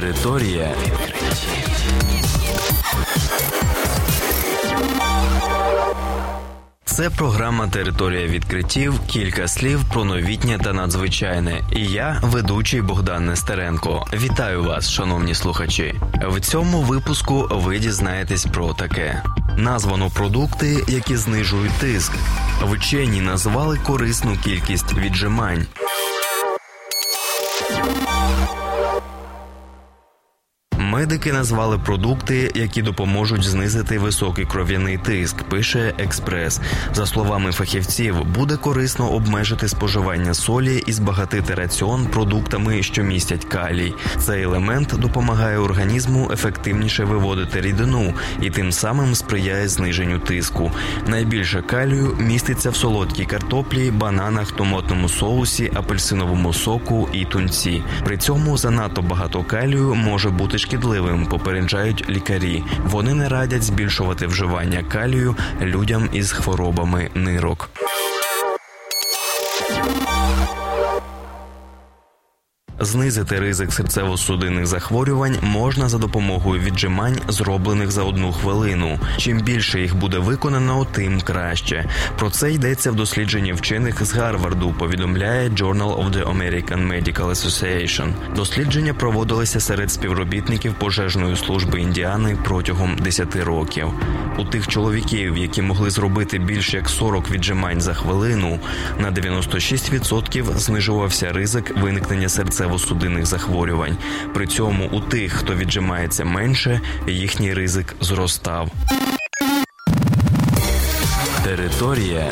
Територія відкриттів. Це програма Територія відкриттів. Кілька слів про новітнє та надзвичайне. І я, ведучий Богдан Нестеренко. Вітаю вас, шановні слухачі. В цьому випуску ви дізнаєтесь про таке: названо продукти, які знижують тиск. Вчені назвали корисну кількість віджимань. Медики назвали продукти, які допоможуть знизити високий кров'яний тиск. Пише експрес. За словами фахівців, буде корисно обмежити споживання солі і збагатити раціон продуктами, що містять калій. Цей елемент допомагає організму ефективніше виводити рідину і тим самим сприяє зниженню тиску. Найбільше калію міститься в солодкій картоплі, бананах, томатному соусі, апельсиновому соку і тунці. При цьому занадто багато калію може бути шкідливим, попереджають лікарі. Вони не радять збільшувати вживання калію людям із хворобами нирок. Знизити ризик серцево-судинних захворювань можна за допомогою віджимань, зроблених за одну хвилину. Чим більше їх буде виконано, тим краще. Про це йдеться в дослідженні вчених з Гарварду. Повідомляє Journal of the American Medical Association. Дослідження проводилися серед співробітників пожежної служби Індіани протягом 10 років. У тих чоловіків, які могли зробити більше як 40 віджимань за хвилину, на 96% знижувався ризик виникнення серцево серцево-судинних захворювань. При цьому у тих, хто віджимається менше, їхній ризик зростав. Територія